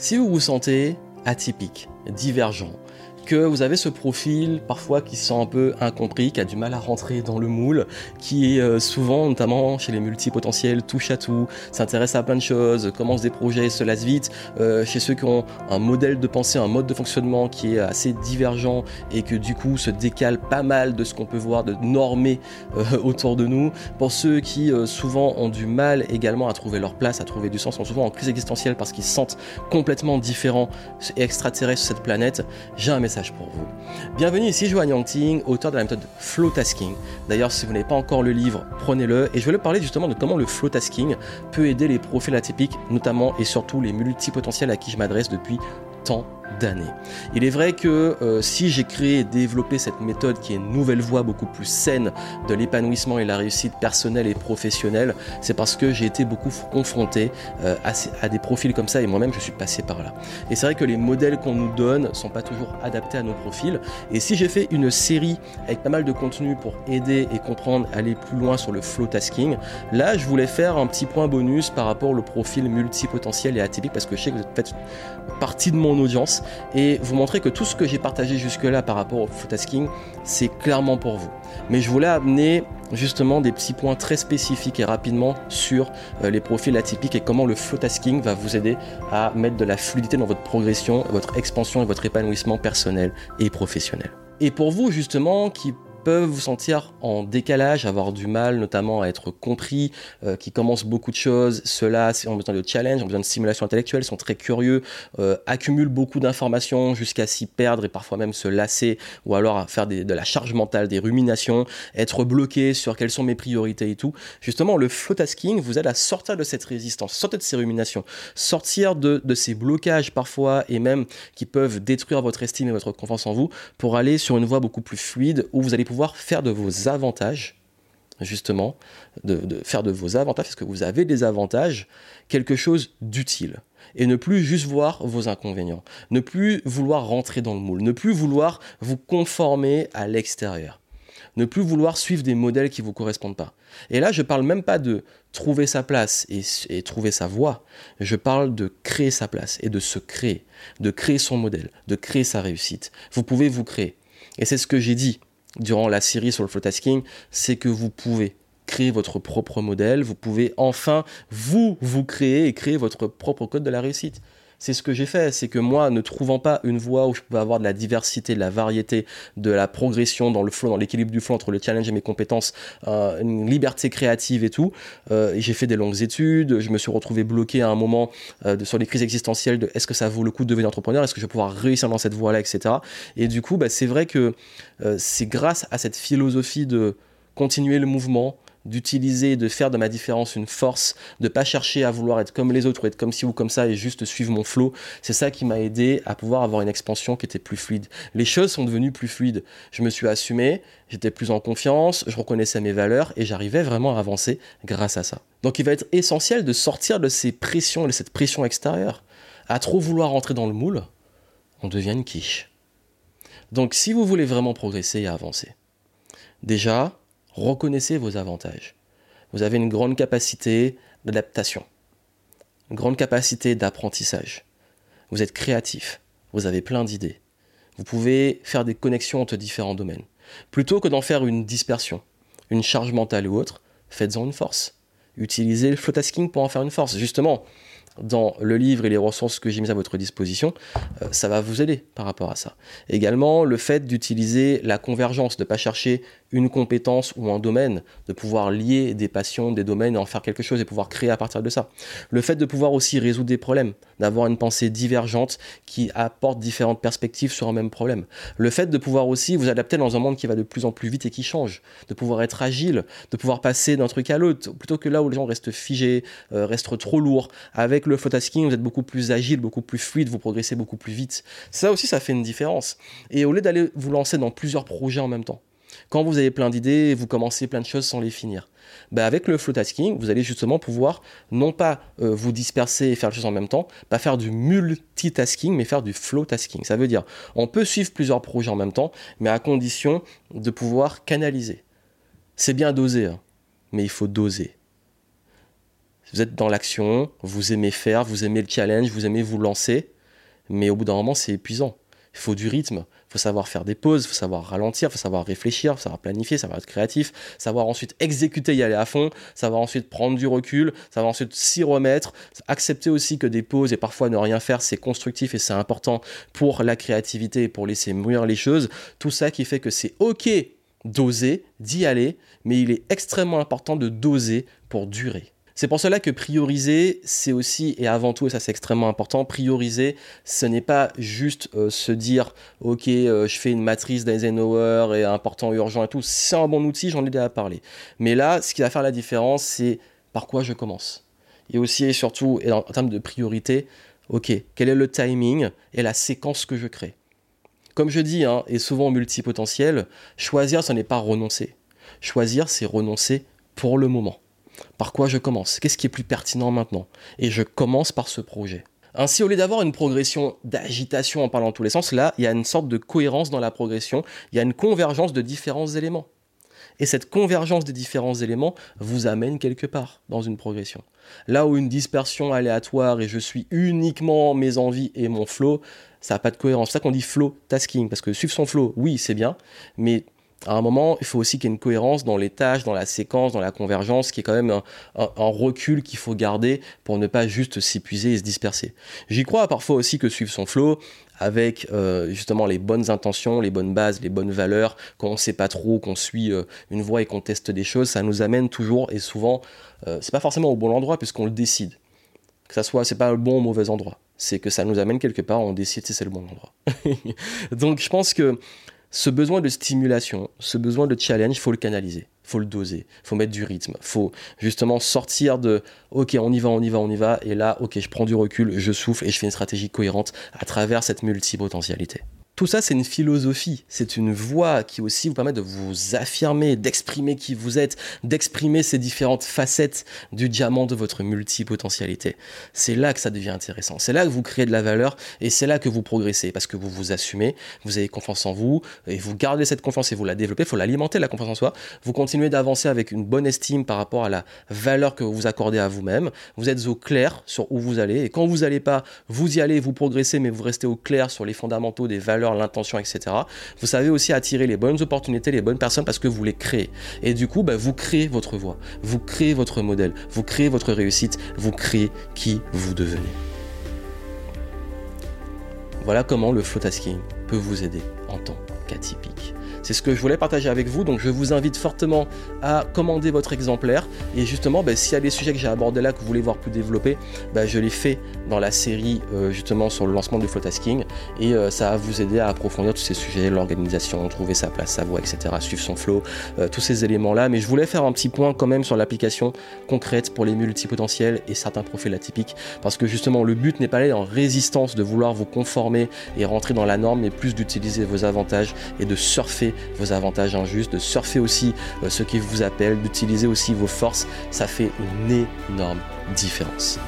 Si vous vous sentez atypique, divergent, que vous avez ce profil parfois qui se sent un peu incompris, qui a du mal à rentrer dans le moule, qui est euh, souvent, notamment chez les multipotentiels, touche à tout, s'intéresse à plein de choses, commence des projets, se lasse vite, euh, chez ceux qui ont un modèle de pensée, un mode de fonctionnement qui est assez divergent et que du coup se décale pas mal de ce qu'on peut voir de normé euh, autour de nous, pour ceux qui souvent ont du mal également à trouver leur place, à trouver du sens, sont souvent en crise existentielle parce qu'ils se sentent complètement différents et extraterrestres sur cette planète, j'ai un message pour vous. Bienvenue ici Joanne Yangting, auteur de la méthode Flow Tasking. D'ailleurs, si vous n'avez pas encore le livre, prenez-le et je vais le parler justement de comment le Flow Tasking peut aider les profils atypiques, notamment et surtout les multipotentiels à qui je m'adresse depuis tant d'années. Il est vrai que euh, si j'ai créé et développé cette méthode qui est une nouvelle voie beaucoup plus saine de l'épanouissement et la réussite personnelle et professionnelle, c'est parce que j'ai été beaucoup confronté euh, à, des profils comme ça et moi-même je suis passé par là. Et c'est vrai que les modèles qu'on nous donne sont pas toujours adaptés à nos profils. Et si j'ai fait une série avec pas mal de contenu pour aider et comprendre, aller plus loin sur le flow tasking, là je voulais faire un petit point bonus par rapport au profil multipotentiel et atypique parce que je sais que vous faites partie de mon audience et vous montrer que tout ce que j'ai partagé jusque-là par rapport au tasking, c'est clairement pour vous. Mais je voulais amener justement des petits points très spécifiques et rapidement sur euh, les profils atypiques et comment le tasking va vous aider à mettre de la fluidité dans votre progression, votre expansion et votre épanouissement personnel et professionnel. Et pour vous justement qui peuvent vous sentir en décalage, avoir du mal notamment à être compris, euh, qui commencent beaucoup de choses. Ceux-là ont besoin de challenge, ont besoin de stimulation intellectuelle, sont très curieux, euh, accumulent beaucoup d'informations jusqu'à s'y perdre et parfois même se lasser ou alors à faire de la charge mentale, des ruminations, être bloqué sur quelles sont mes priorités et tout. Justement, le flow tasking vous aide à sortir de cette résistance, sortir de ces ruminations, sortir de ces blocages parfois et même qui peuvent détruire votre estime et votre confiance en vous pour aller sur une voie beaucoup plus fluide où vous allez pouvoir faire de vos avantages, justement, de, faire de vos avantages, parce que vous avez des avantages, quelque chose d'utile. Et ne plus juste voir vos inconvénients, ne plus vouloir rentrer dans le moule, ne plus vouloir vous conformer à l'extérieur, ne plus vouloir suivre des modèles qui ne vous correspondent pas. Et là, je parle même pas de trouver sa place et, trouver sa voie, je parle de créer sa place et de se créer, de créer son modèle, de créer sa réussite. Vous pouvez vous créer. Et c'est ce que j'ai dit durant la série sur le flow tasking, c'est que vous pouvez créer votre propre modèle, vous pouvez enfin vous vous créer et créer votre propre code de la réussite c'est ce que j'ai fait. C'est que moi, ne trouvant pas une voie où je pouvais avoir de la diversité, de la variété, de la progression dans le flow, dans l'équilibre du flow entre le challenge et mes compétences, euh, une liberté créative et tout, euh, j'ai fait des longues études. Je me suis retrouvé bloqué à un moment euh, sur les crises existentielles de est-ce que ça vaut le coup de devenir entrepreneur, est-ce que je vais pouvoir réussir dans cette voie-là, etc. Et du coup, bah, c'est vrai que c'est grâce à cette philosophie de continuer le mouvement, d'utiliser, de faire de ma différence une force, de pas chercher à vouloir être comme les autres ou être comme ci ou comme ça et juste suivre mon flow. C'est ça qui m'a aidé à pouvoir avoir une expansion qui était plus fluide. Les choses sont devenues plus fluides. Je me suis assumé, j'étais plus en confiance, je reconnaissais mes valeurs et j'arrivais vraiment à avancer grâce à ça. Donc il va être essentiel de sortir de ces pressions, de cette pression extérieure. À trop vouloir rentrer dans le moule, on devient une quiche. Donc si vous voulez vraiment progresser et avancer, déjà, reconnaissez vos avantages. Vous avez une grande capacité d'adaptation, une grande capacité d'apprentissage. Vous êtes créatif, vous avez plein d'idées. Vous pouvez faire des connexions entre différents domaines. Plutôt que d'en faire une dispersion, une charge mentale ou autre, faites-en une force. Utilisez le flow tasking pour en faire une force. Justement, dans le livre et les ressources que j'ai mises à votre disposition, euh, ça va vous aider par rapport à ça. Également, le fait d'utiliser la convergence, de ne pas chercher une compétence ou un domaine, de pouvoir lier des passions, des domaines et en faire quelque chose et pouvoir créer à partir de ça. Le fait de pouvoir aussi résoudre des problèmes, d'avoir une pensée divergente qui apporte différentes perspectives sur un même problème. Le fait de pouvoir aussi vous adapter dans un monde qui va de plus en plus vite et qui change, de pouvoir être agile, de pouvoir passer d'un truc à l'autre, plutôt que là où les gens restent figés, euh, restent trop lourds. Avec le photasking, vous êtes beaucoup plus agile, beaucoup plus fluide, vous progressez beaucoup plus vite. Ça aussi, ça fait une différence. Et au lieu d'aller vous lancer dans plusieurs projets en même temps, quand vous avez plein d'idées, vous commencez plein de choses sans les finir. Bah avec le flow tasking, vous allez justement pouvoir non pas euh, vous disperser et faire les choses en même temps, pas faire du multitasking, mais faire du flow tasking. Ça veut dire, on peut suivre plusieurs projets en même temps, mais à condition de pouvoir canaliser. C'est bien doser, hein, mais il faut doser. Vous êtes dans l'action, vous aimez faire, vous aimez le challenge, vous aimez vous lancer, mais au bout d'un moment, c'est épuisant. Il faut du rythme, il faut savoir faire des pauses, il faut savoir ralentir, il faut savoir réfléchir, il faut savoir planifier, savoir être créatif, savoir ensuite exécuter, y aller à fond, savoir ensuite prendre du recul, savoir ensuite s'y remettre, accepter aussi que des pauses et parfois ne rien faire, c'est constructif et c'est important pour la créativité et pour laisser mûrir les choses. Tout ça qui fait que c'est ok d'oser, d'y aller, mais il est extrêmement important de doser pour durer. C'est pour cela que prioriser, c'est aussi, et avant tout, et ça c'est extrêmement important, prioriser, ce n'est pas juste euh, se dire, ok, euh, je fais une matrice d'Eisenhower et important, urgent et tout, c'est un bon outil, j'en ai déjà parlé. Mais là, ce qui va faire la différence, c'est par quoi je commence. Et aussi et surtout, et en, termes de priorité, ok, quel est le timing et la séquence que je crée. Comme je dis, hein, et souvent multipotentiel, choisir, ce n'est pas renoncer. Choisir, c'est renoncer pour le moment. Par quoi je commence? Qu'est-ce qui est plus pertinent maintenant? Et je commence par ce projet. Ainsi, au lieu d'avoir une progression d'agitation en parlant dans tous les sens, là, il y a une sorte de cohérence dans la progression, il y a une convergence de différents éléments. Et cette convergence des différents éléments vous amène quelque part dans une progression. Là où une dispersion aléatoire et je suis uniquement mes envies et mon flow, ça n'a pas de cohérence. C'est ça qu'on dit flow tasking, parce que suivre son flow, oui, c'est bien, mais à un moment, il faut aussi qu'il y ait une cohérence dans les tâches, dans la séquence, dans la convergence, qui est quand même un, recul qu'il faut garder pour ne pas juste s'épuiser et se disperser. J'y crois parfois aussi que suivre son flow, avec euh, justement les bonnes intentions, les bonnes bases, les bonnes valeurs, qu'on ne sait pas trop, qu'on suit euh, une voie et qu'on teste des choses, ça nous amène toujours et souvent, euh, c'est pas forcément au bon endroit puisqu'on le décide. Que ça soit, c'est pas le bon ou mauvais endroit. C'est que ça nous amène quelque part, on décide si c'est le bon endroit. Donc je pense que ce besoin de stimulation, ce besoin de challenge, il faut le canaliser, faut le doser, faut mettre du rythme, faut justement sortir de ok on y va, on y va, on y va, et là ok je prends du recul, je souffle et je fais une stratégie cohérente à travers cette multipotentialité. Tout ça, c'est une philosophie, c'est une voie qui aussi vous permet de vous affirmer, d'exprimer qui vous êtes, d'exprimer ces différentes facettes du diamant de votre multipotentialité. C'est là que ça devient intéressant, c'est là que vous créez de la valeur et c'est là que vous progressez parce que vous vous assumez, vous avez confiance en vous et vous gardez cette confiance et vous la développez, il faut l'alimenter la confiance en soi. Vous continuez d'avancer avec une bonne estime par rapport à la valeur que vous accordez à vous-même. Vous êtes au clair sur où vous allez et quand vous n'allez pas, vous y allez, vous progressez mais vous restez au clair sur les fondamentaux des valeurs l'intention, etc. Vous savez aussi attirer les bonnes opportunités, les bonnes personnes parce que vous les créez. Et du coup, bah, vous créez votre voie, vous créez votre modèle, vous créez votre réussite, vous créez qui vous devenez. Voilà comment le flow tasking peut vous aider en temps qu'atypique. C'est ce que je voulais partager avec vous, donc je vous invite fortement à commander votre exemplaire. Et justement, ben, s'il y a des sujets que j'ai abordés là que vous voulez voir plus développés, ben, je les fais dans la série euh, justement sur le lancement du tasking Et euh, ça va vous aider à approfondir tous ces sujets, l'organisation, trouver sa place, sa voie, etc., suivre son flow, euh, tous ces éléments-là. Mais je voulais faire un petit point quand même sur l'application concrète pour les multipotentiels et certains profils atypiques. Parce que justement, le but n'est pas d'aller en résistance, de vouloir vous conformer et rentrer dans la norme, mais plus d'utiliser vos avantages et de surfer vos avantages injustes, de surfer aussi euh, ce qui vous appelle, d'utiliser aussi vos forces, ça fait une énorme différence.